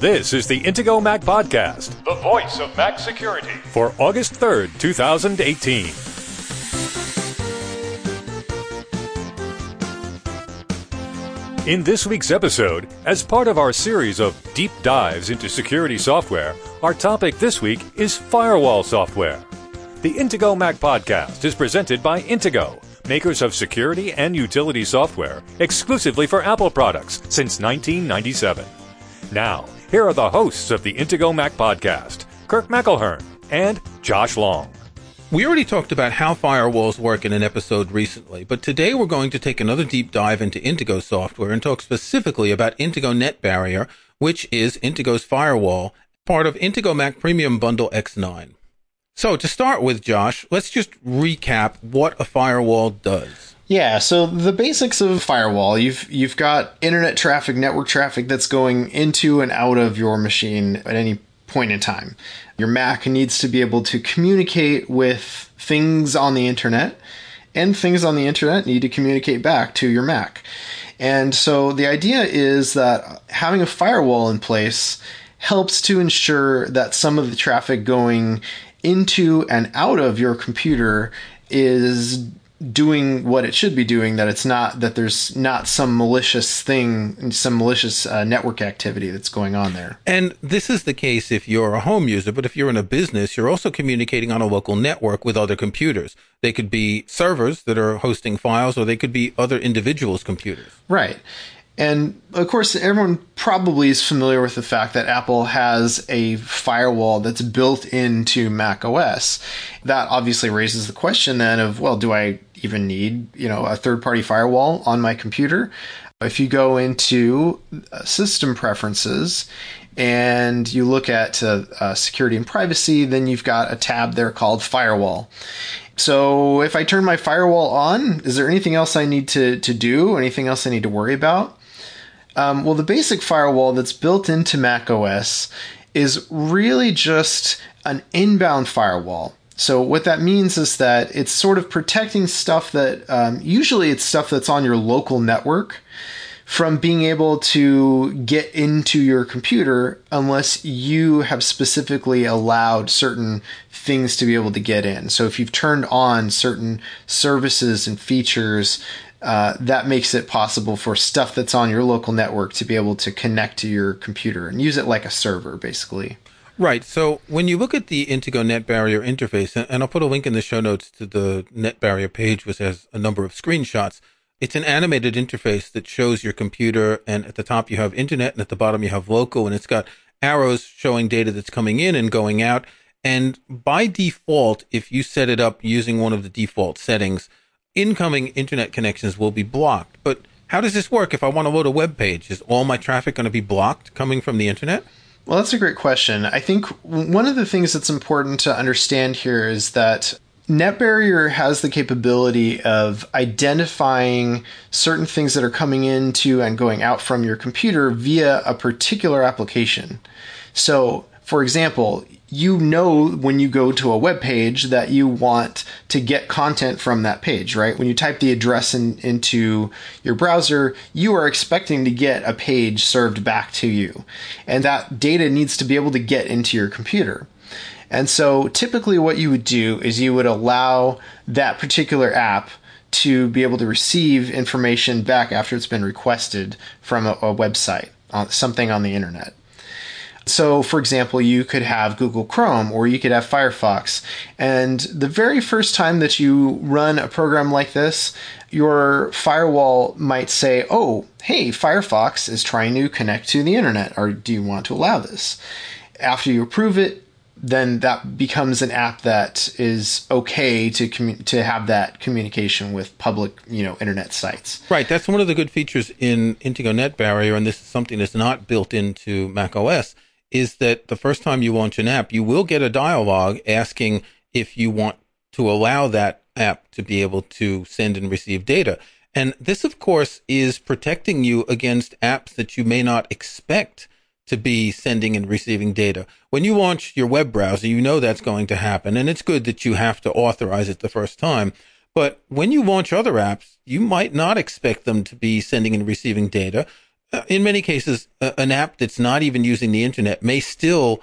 This is the Intego Mac Podcast the voice of Mac security. for August 3rd, 2018. In this week's episode, as part of our series of deep dives into security software, our topic this week is firewall software. The Intego Mac Podcast is presented by Intego, makers of security and utility software exclusively for Apple products since 1997. Now, here are the hosts of the Intego Mac Podcast, Kirk McElhearn and Josh Long. We already talked about how firewalls work in an episode recently, but today we're going to take another deep dive into Intego software and talk specifically about Intego Net Barrier, which is Intego's firewall, part of Intego Mac Premium Bundle X9. So to start with, Josh, let's just recap what a firewall does. Yeah, so the basics of firewall, you've you've got internet traffic, network traffic that's going into and out of your machine at any point in time. Your Mac needs to be able to communicate with things on the internet, and things on the internet need to communicate back to your Mac. And so the idea is that having a firewall in place helps to ensure that some of the traffic going into and out of your computer is doing what it should be doing that it's not that there's not some malicious thing some malicious uh, network activity that's going on there And this is the case if you're a home user, but if you're in a business, you're also communicating on a local network with other computers. They could be servers that are hosting files, or they could be other individuals' computers. right and of course everyone probably is familiar with the fact that apple has a firewall that's built into mac os that obviously raises the question then of well do i even need you know a third party firewall on my computer if you go into uh, system preferences and you look at uh, uh, security and privacy, then you've got a tab there called firewall. So if I turn my firewall on, is there anything else I need to, to do? Anything else I need to worry about? Um, well, the basic firewall that's built into Mac OS is really just an inbound firewall. So what that means is that it's sort of protecting stuff that um, usually it's stuff that's on your local network from being able to get into your computer unless you have specifically allowed certain things to be able to get in. So if you've turned on certain services and features, uh, that makes it possible for stuff that's on your local network to be able to connect to your computer and use it like a server, basically. Right. So when you look at the Intego Net Barrier interface, and- I'll put a link in the show notes to the Net Barrier page, which has a number of screenshots. It's an animated interface that shows your computer, and at the top you have internet, and at the bottom you have local, and it's got arrows showing data that's coming in and going out. And by default, if you set it up using one of the default settings, incoming internet connections will be blocked. But how does this work if I want to load a web page? Is all my traffic going to be blocked coming from the internet? Well, that's a great question. I think one of the things that's important to understand here is that NetBarrier has the capability of identifying certain things that are coming into and going out from your computer via a particular application. So, for example, you know when you go to a web page that you want to get content from that page, right? When you type the address in, into your browser, you are expecting to get a page served back to you. And that data needs to be able to get into your computer. And so typically what you would do is you would allow that particular app to be able to receive information back after it's been requested from a, a website, something on the internet. So, for example, you could have Google Chrome or you could have Firefox. And the very first time that you run a program like this, your firewall might say, Oh, hey, Firefox is trying to connect to the internet. Or do you want to allow this? After you approve it, then that becomes an app that is okay to commu- to have that communication with public, you know, internet sites. Right. That's one of the good features in Intego Net Barrier, and this is something that's not built into Mac OS, is that the first time you launch an app, you will get a dialog asking if you want to allow that app to be able to send and receive data. And this, of course, is protecting you against apps that you may not expect to be sending and receiving data. When you launch your web browser, you know that's going to happen, and it's good that you have to authorize it the first time. But when you launch other apps, you might not expect them to be sending and receiving data. Uh, in many cases, an app that's not even using the internet may still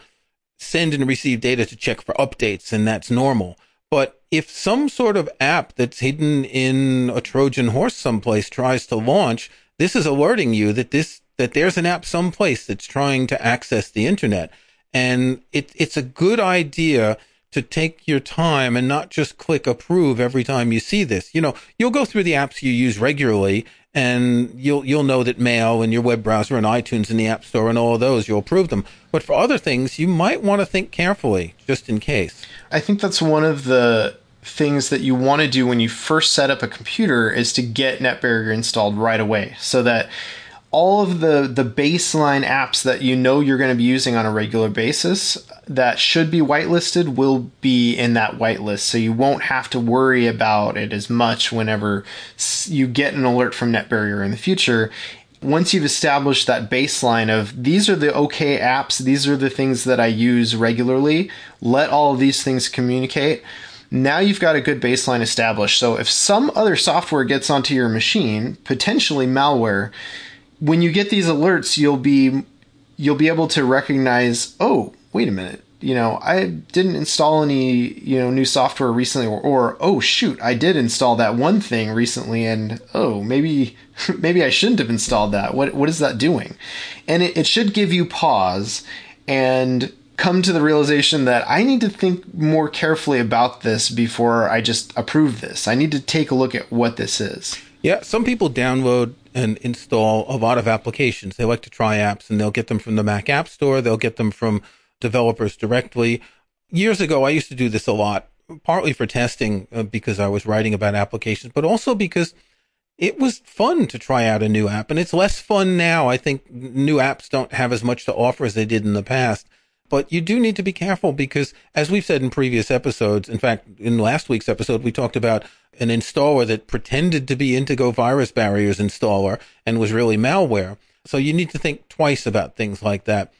send and receive data to check for updates, and that's normal. But if some sort of app that's hidden in a Trojan horse someplace tries to launch, this is alerting you that this that there's an app someplace that's trying to access the internet. And it, it's a good idea to take your time and not just click approve every time you see this. You know, you'll go through the apps you use regularly and you'll you'll know that mail and your web browser and iTunes and the App Store and all of those you'll approve them. But for other things, you might want to think carefully just in case. I think that's one of the things that you want to do when you first set up a computer is to get NetBarrier installed right away so that all of the the baseline apps that you know you're going to be using on a regular basis that should be whitelisted will be in that whitelist. So you won't have to worry about it as much whenever you get an alert from NetBarrier in the future. Once you've established that baseline of these are the okay apps these are the things that I use regularly let all of these things communicate now you've got a good baseline established. So if some other software gets onto your machine potentially malware when you get these alerts, you'll be you'll be able to recognize, oh, wait a minute, you know, I didn't install any, you know, new software recently, or, or oh shoot, I did install that one thing recently, and oh, maybe maybe I shouldn't have installed that. What what is that doing? And it, it should give you pause and come to the realization that I need to think more carefully about this before I just approve this. I need to take a look at what this is. Yeah, some people download and install a lot of applications. They like to try apps and they'll get them from the Mac App Store, they'll get them from developers directly. Years ago, I used to do this a lot, partly for testing uh, because I was writing about applications, but also because it was fun to try out a new app. And it's less fun now. I think new apps don't have as much to offer as they did in the past. But you do need to be careful because, as we've said in previous episodes, in fact, in last week's episode, we talked about an installer that pretended to be Intego Virus Barriers installer and was really malware. So you need to think twice about things like that.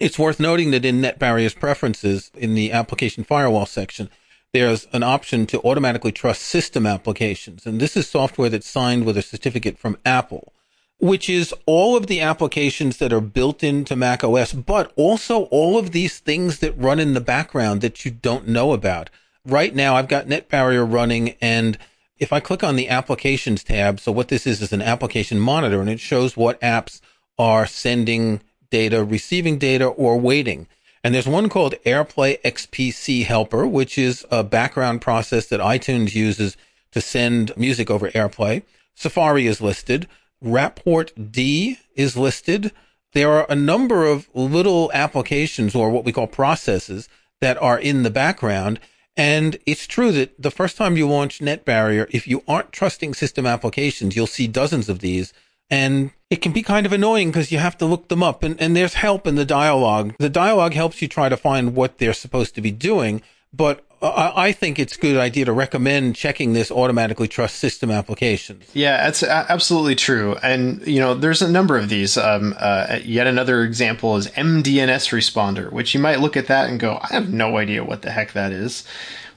It's worth noting that in Net Barriers preferences in the application firewall section, there's an option to automatically trust system applications. And this is software that's signed with a certificate from Apple, which is all of the applications that are built into Mac OS, but also all of these things that run in the background that you don't know about right now I've got NetBarrier running and if I click on the applications tab, so what this is is an application monitor and it shows what apps are sending data, receiving data, or waiting. And there's one called AirPlay XPC Helper, which is a background process that iTunes uses to send music over AirPlay. Safari is listed. Rapport D is listed. There are a number of little applications or what we call processes that are in the background. And it's true that the first time you launch NetBarrier, if you aren't trusting system applications, you'll see dozens of these. And it can be kind of annoying because you have to look them up and, and there's help in the dialogue. The dialogue helps you try to find what they're supposed to be doing. But I think it's a good idea to recommend checking this automatically trust system applications. Yeah, that's absolutely true. And, you know, there's a number of these. Um, uh, yet another example is MDNS responder, which you might look at that and go, I have no idea what the heck that is.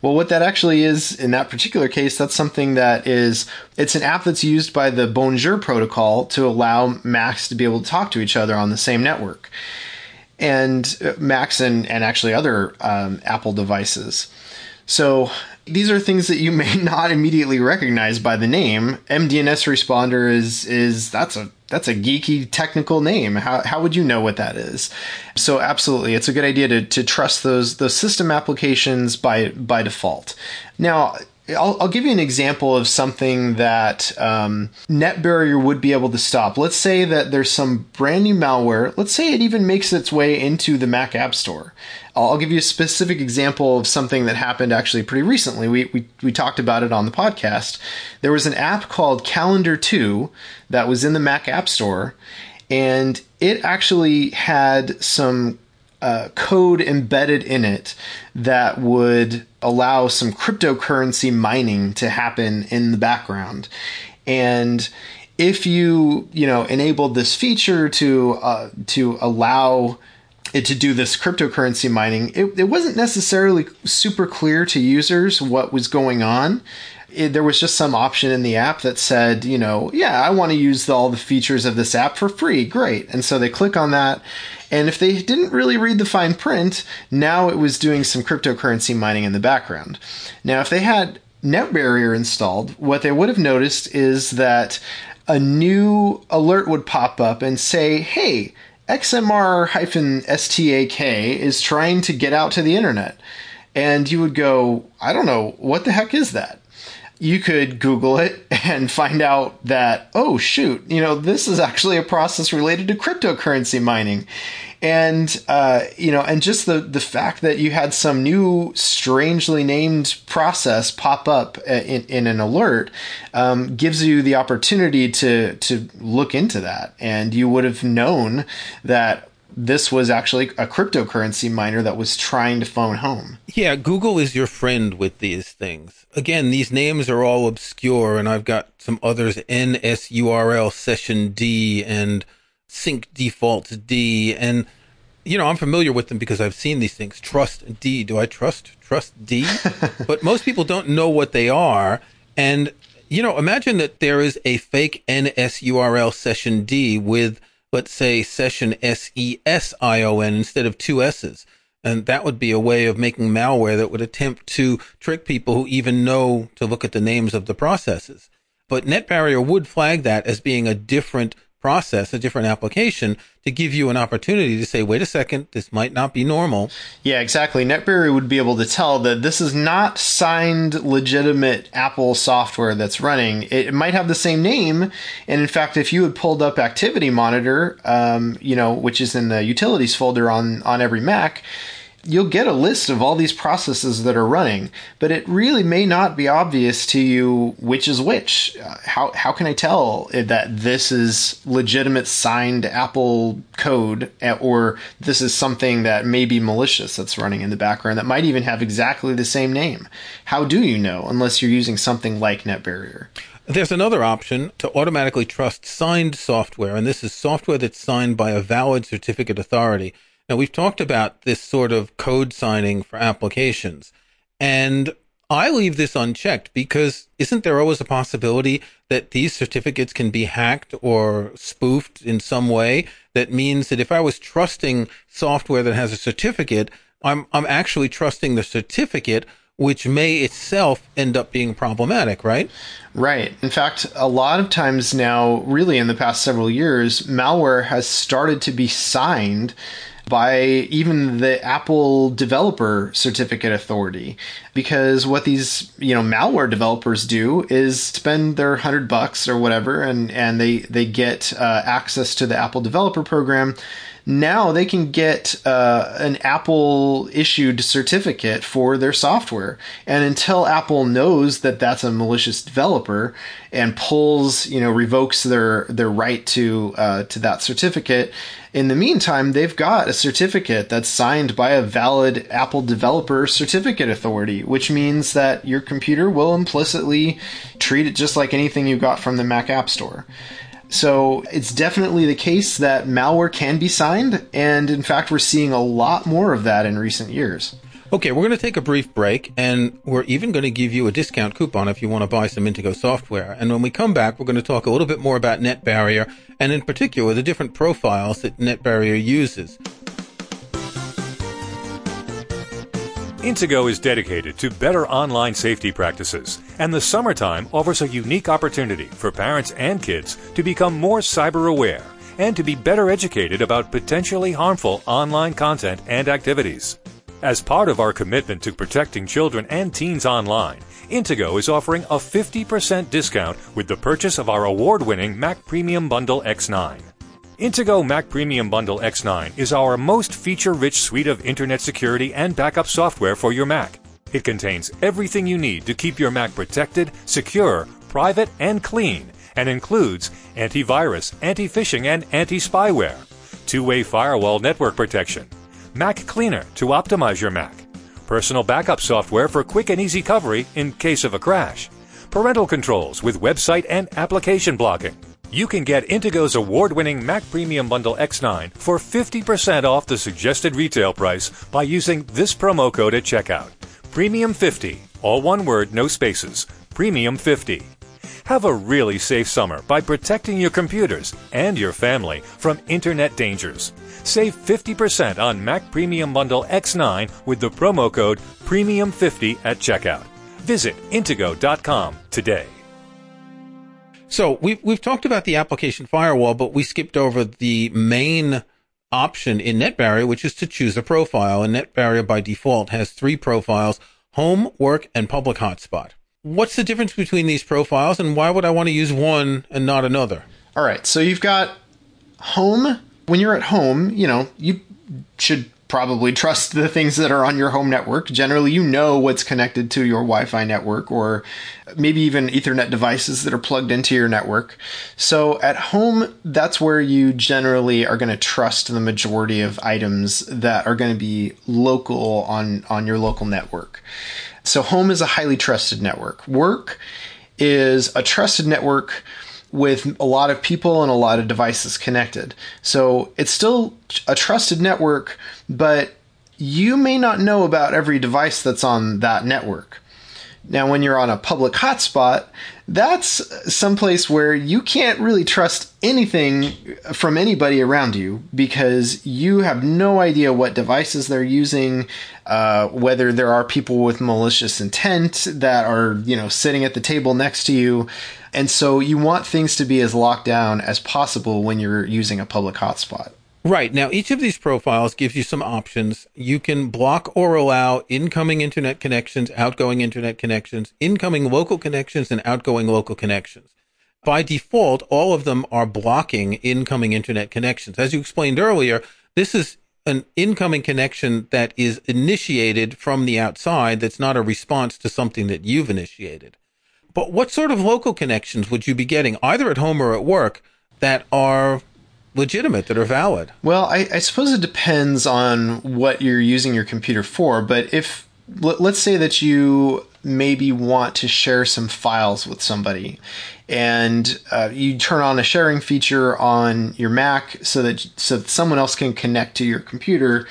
Well, what that actually is in that particular case, that's something that is, it's an app that's used by the Bonjour protocol to allow Macs to be able to talk to each other on the same network. And uh, Macs and, and actually other um, Apple devices. So these are things that you may not immediately recognize by the name. MDNS responder is is that's a that's a geeky technical name. How, how would you know what that is? So absolutely, it's a good idea to, to trust those those system applications by by default. Now, I'll, I'll, give you an example of something that um, NetBarrier would be able to stop. Let's say that there's some brand new malware. Let's say it even makes its way into the Mac App Store. I'll give you a specific example of something that happened actually pretty recently. We, we, we talked about it on the podcast. There was an app called Calendar 2 that was in the Mac App Store, and it actually had some uh, code embedded in it that would allow some cryptocurrency mining to happen in the background. And if you you know enabled this feature to uh, to allow it to do this cryptocurrency mining, it, it wasn't necessarily super clear to users what was going on. It, there was just some option in the app that said, you know, yeah, I want to use the, all the features of this app for free. Great. And so they click on that. And if they didn't really read the fine print, now it was doing some cryptocurrency mining in the background. Now, if they had NetBarrier installed, what they would have noticed is that a new alert would pop up and say, hey, XMR-STAK is trying to get out to the internet. And you would go, I don't know, what the heck is that? You could Google it and find out that, oh, shoot, you know, this is actually a process related to cryptocurrency mining. And uh, you know, and just the the fact that you had some new strangely named process pop up uh, in, in an alert um, gives you the opportunity to to look into that, and you would have known that this was actually a cryptocurrency miner that was trying to phone home. Yeah, Google is your friend with these things. Again, these names are all obscure, and I've got some others NSURL session D and sync defaults D. And, you know, I'm familiar with them because I've seen these things. Trust D. Do I trust trust D? but most people don't know what they are. And, you know, imagine that there is a fake NSURL session D with, let's say, session S-E-S-I-O-N instead of two S's. And that would be a way of making malware that would attempt to trick people who even know to look at the names of the processes. But NetBarrier would flag that as being a different process, a different application to give you an opportunity to say, wait a second, this might not be normal. Yeah, exactly. NetBarrier would be able to tell that this is not signed legitimate Apple software that's running. It might have the same name. And in fact, if you had pulled up Activity Monitor, um, you know, which is in the utilities folder on, on every Mac, you'll get a list of all these processes that are running, but it really may not be obvious to you which is which. Uh, how how can I tell that this is legitimate signed Apple code eh, or this is something that may be malicious that's running in the background that might even have exactly the same name? How do you know unless you're using something like NetBarrier? There's another option to automatically trust signed software, and this is software that's signed by a valid certificate authority. Now, we've talked about this sort of code signing for applications, and I leave this unchecked because isn't there always a possibility that these certificates can be hacked or spoofed in some way? That means that if I was trusting software that has a certificate, I'm, I'm actually trusting the certificate which may itself end up being problematic, right? Right. In fact, a lot of times now, really in the past several years, malware has started to be signed by even the Apple Developer Certificate Authority. Because what these, you know, malware developers do is spend their hundred bucks or whatever, and and they they get uh, access to the Apple Developer Program now they can get uh, an Apple issued certificate for their software. And until Apple knows that that's a malicious developer and pulls, you know, revokes their their right to uh, to that certificate, in the meantime, they've got a certificate that's signed by a valid Apple Developer Certificate Authority, which means that your computer will implicitly treat it just like anything you got from the Mac App Store. So it's definitely the case that malware can be signed, and in fact, we're seeing a lot more of that in recent years. Okay, we're going to take a brief break, and we're even going to give you a discount coupon if you want to buy some Intego software. And when we come back, we're going to talk a little bit more about NetBarrier, and in particular, the different profiles that NetBarrier uses. Intego is dedicated to better online safety practices, and the summertime offers a unique opportunity for parents and kids to become more cyber aware and to be better educated about potentially harmful online content and activities. As part of our commitment to protecting children and teens online, Intego is offering a 50% discount with the purchase of our award winning Mac Premium Bundle X9. Intego Mac Premium Bundle X9 is our most feature-rich suite of internet security and backup software for your Mac. It contains everything you need to keep your Mac protected, secure, private, and clean, and includes antivirus, anti-phishing, and anti-spyware, two-way firewall network protection, Mac Cleaner to optimize your Mac, personal backup software for quick and easy recovery in case of a crash, parental controls with website and application blocking, You can get Intego's award winning Mac Premium Bundle X9 for 50% off the suggested retail price by using this promo code at checkout. Premium 50, all one word, no spaces. Premium 50. Have a really safe summer by protecting your computers and your family from internet dangers. Save 50% on Mac Premium Bundle X9 with the promo code PREMIUM50 at checkout. Visit Intego.com today. So we've, we've talked about the application firewall, but we skipped over the main option in NetBarrier, which is to choose a profile. And NetBarrier by default has three profiles, home, work, and public hotspot. What's the difference between these profiles and why would I want to use one and not another? All right. So you've got home. When you're at home, you know, you should probably trust the things that are on your home network. Generally, you know what's connected to your Wi Fi network or maybe even Ethernet devices that are plugged into your network. So at home, that's where you generally are going to trust the majority of items that are going to be local on, on your local network. So home is a highly trusted network. Work is a trusted network with a lot of people and a lot of devices connected. So it's still a trusted network, but you may not know about every device that's on that network. Now, when you're on a public hotspot, that's someplace where you can't really trust anything from anybody around you because you have no idea what devices they're using, uh, whether there are people with malicious intent that are, you know, sitting at the table next to you. And so you want things to be as locked down as possible when you're using a public hotspot. Right. Now, each of these profiles gives you some options. You can block or allow incoming internet connections, outgoing internet connections, incoming local connections, and outgoing local connections. By default, all of them are blocking incoming internet connections. As you explained earlier, this is an incoming connection that is initiated from the outside that's not a response to something that you've initiated. But what sort of local connections would you be getting either at home or at work that are legitimate, that are valid? Well, I, I suppose it depends on what you're using your computer for. But if let's say that you maybe want to share some files with somebody and uh, you turn on a sharing feature on your mac so that so that someone else can connect to your computer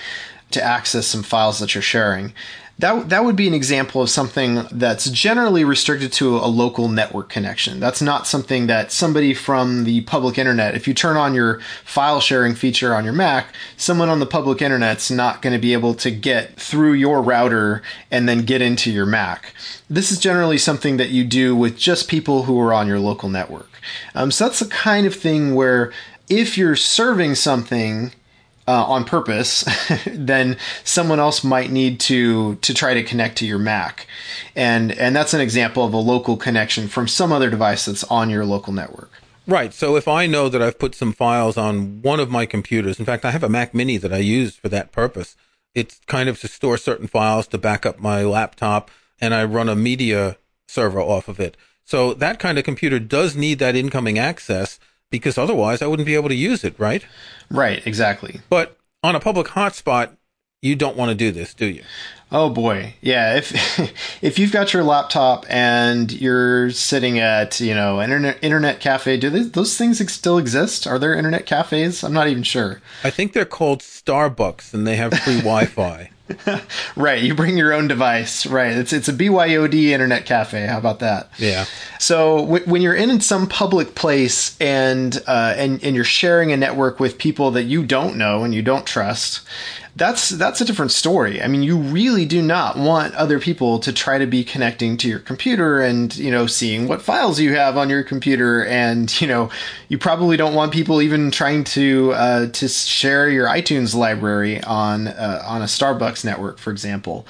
to access some files that you're sharing that that would be an example of something that's generally restricted to a local network connection. That's not something that somebody from the public internet, if you turn on your file sharing feature on your Mac, someone on the public internet's not going to be able to get through your router and then get into your Mac. This is generally something that you do with just people who are on your local network. Um, so that's the kind of thing where if you're serving something uh, on purpose, then someone else might need to to try to connect to your Mac, and and that's an example of a local connection from some other device that's on your local network. Right. So if I know that I've put some files on one of my computers, in fact, I have a Mac Mini that I use for that purpose. It's kind of to store certain files to back up my laptop, and I run a media server off of it. So that kind of computer does need that incoming access because otherwise I wouldn't be able to use it, right? Right, exactly. But on a public hotspot, you don't want to do this, do you? Oh boy, yeah. If if you've got your laptop and you're sitting at you know internet internet cafe, do they, those things still exist? Are there internet cafes? I'm not even sure. I think they're called Starbucks, and they have free Wi-Fi. right, you bring your own device. Right, it's it's a BYOD internet cafe. How about that? Yeah. So w- when you're in some public place and uh, and and you're sharing a network with people that you don't know and you don't trust, that's that's a different story. I mean, you really do not want other people to try to be connecting to your computer and you know seeing what files you have on your computer, and you know you probably don't want people even trying to uh, to share your iTunes library on uh, on a Starbucks network, for example.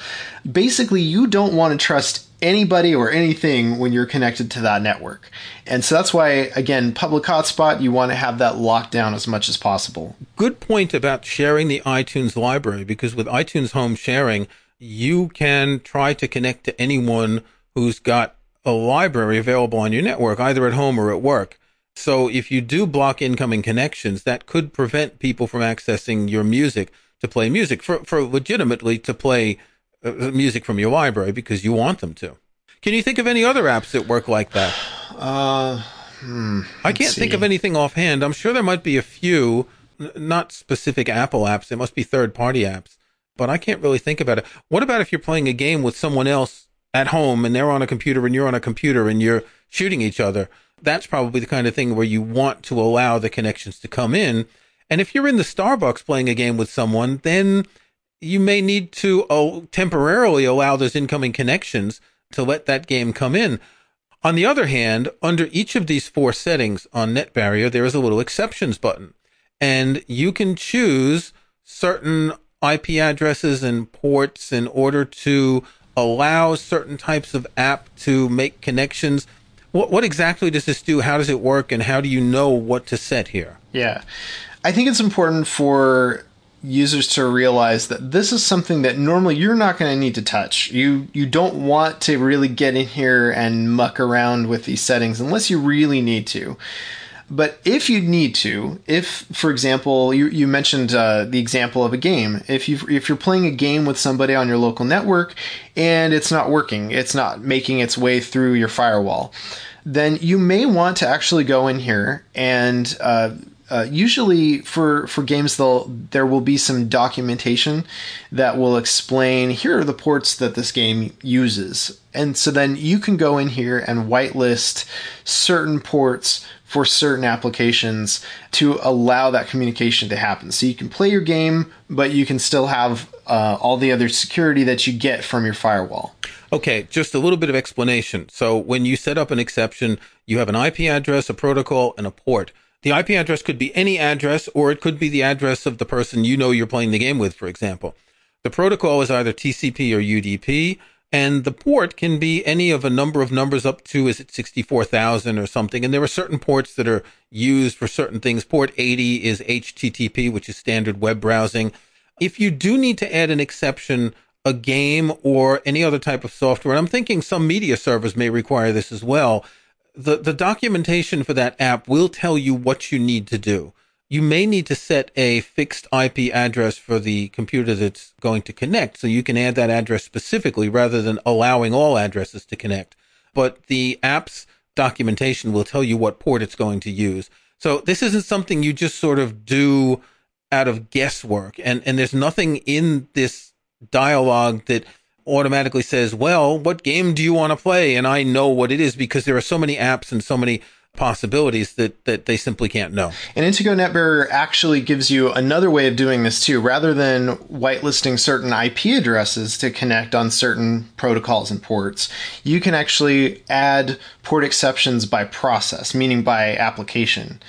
Basically, you don't want to trust anybody or anything when you're connected to that network. And so that's why, again, public hotspot, you want to have that locked down as much as possible. Good point about sharing the iTunes library, because with iTunes home sharing, you can try to connect to anyone who's got a library available on your network, either at home or at work. So if you do block incoming connections, that could prevent people from accessing your music to play music for, for legitimately to play music from your library because you want them to. Can you think of any other apps that work like that? Uh, Hmm, I can't see. think of anything offhand. I'm sure there might be a few, n- not specific Apple apps. It must be third party apps, but I can't really think about it. What about if you're playing a game with someone else at home and they're on a computer and you're on a computer and you're shooting each other? That's probably the kind of thing where you want to allow the connections to come in. And if you're in the Starbucks playing a game with someone, then you may need to uh, temporarily allow those incoming connections to let that game come in. On the other hand, under each of these four settings on NetBarrier, there is a little exceptions button. And you can choose certain IP addresses and ports in order to allow certain types of app to make connections. What, what exactly does this do? How does it work? And how do you know what to set here? Yeah. I think it's important for users to realize that this is something that normally you're not going to need to touch. You you don't want to really get in here and muck around with these settings unless you really need to. But if you need to, if, for example, you, you mentioned uh, the example of a game, if you if you're playing a game with somebody on your local network and it's not working, it's not making its way through your firewall, then you may want to actually go in here and uh, uh, usually for for games they'll there will be some documentation that will explain here are the ports that this game uses and so then you can go in here and whitelist certain ports for certain applications to allow that communication to happen so you can play your game but you can still have uh, all the other security that you get from your firewall Okay, just a little bit of explanation. So when you set up an exception, you have an IP address, a protocol, and a port. The IP address could be any address, or it could be the address of the person you know you're playing the game with, for example. The protocol is either TCP or UDP, and the port can be any of a number of numbers up to, is it 64,000 or something? And there are certain ports that are used for certain things. Port 80 is HTTP, which is standard web browsing. If you do need to add an exception, a game or any other type of software, and I'm thinking some media servers may require this as well, the, the documentation for that app will tell you what you need to do. You may need to set a fixed IP address for the computer that's going to connect, so you can add that address specifically rather than allowing all addresses to connect. But the app's documentation will tell you what port it's going to use. So this isn't something you just sort of do out of guesswork. And, and there's nothing in this dialogue that automatically says, well, what game do you want to play? And I know what it is because there are so many apps and so many possibilities that, that they simply can't know. And Intego NetBarrier actually gives you another way of doing this too. Rather than whitelisting certain IP addresses to connect on certain protocols and ports, you can actually add port exceptions by process, meaning by application.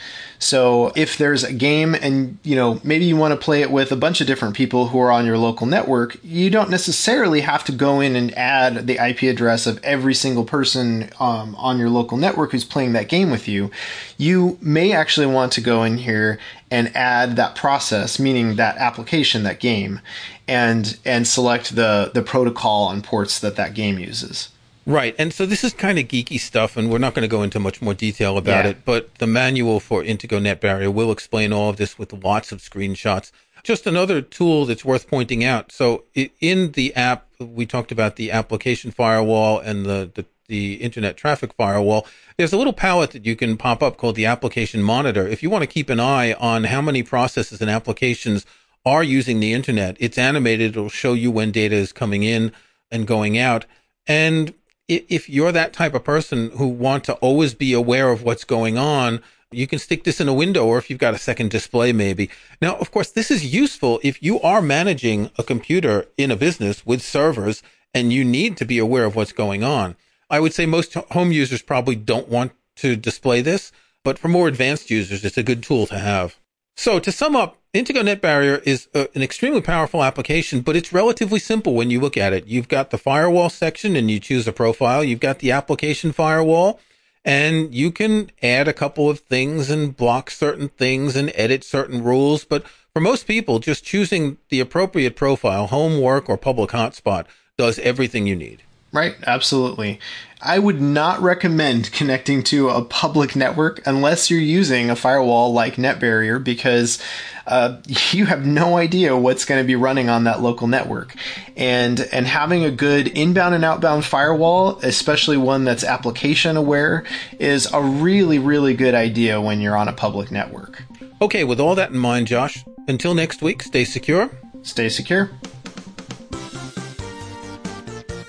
So if there's a game and you know maybe you want to play it with a bunch of different people who are on your local network, you don't necessarily have to go in and add the IP address of every single person um, on your local network who's playing that game with you. You may actually want to go in here and add that process, meaning that application, that game, and and select the the protocol and ports that that game uses. Right. And so this is kind of geeky stuff, and we're not going to go into much more detail about Yeah. it, but the manual for Intego Net Barrier will explain all of this with lots of screenshots. Just another tool that's worth pointing out. So in the app, we talked about the application firewall and the, the, the internet traffic firewall. There's a little palette that you can pop up called the application monitor. If you want to keep an eye on how many processes and applications are using the internet, it's animated. It'll show you when data is coming in and going out. And if you're that type of person who want to always be aware of what's going on, you can stick this in a window or if you've got a second display, maybe. Now, of course, this is useful if you are managing a computer in a business with servers and you need to be aware of what's going on. I would say most home users probably don't want to display this, but for more advanced users, it's a good tool to have. So to sum up, Intego Net Barrier is uh an extremely powerful application, but it's relatively simple when you look at it. You've got the firewall section and you choose a profile. You've got the application firewall and you can add a couple of things and block certain things and edit certain rules. But for most people, just choosing the appropriate profile, home, work, or public hotspot does everything you need. Right, absolutely. I would not recommend connecting to a public network unless you're using a firewall like NetBarrier because uh, you have no idea what's going to be running on that local network. And and having a good inbound and outbound firewall, especially one that's application aware, is a really really good idea when you're on a public network. Okay, with all that in mind, Josh, until next week, stay secure. Stay secure.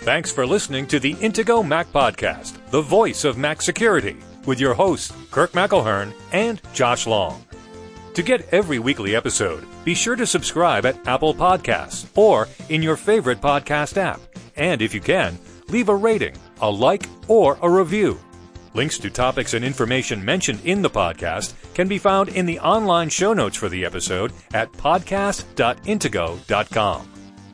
Thanks for listening to the Intego Mac Podcast, the voice of Mac security, with your hosts, Kirk McElhearn and Josh Long. To get every weekly episode, be sure to subscribe at Apple Podcasts or in your favorite podcast app. And if you can, leave a rating, a like, or a review. Links to topics and information mentioned in the podcast can be found in the online show notes for the episode at podcast.intego.com.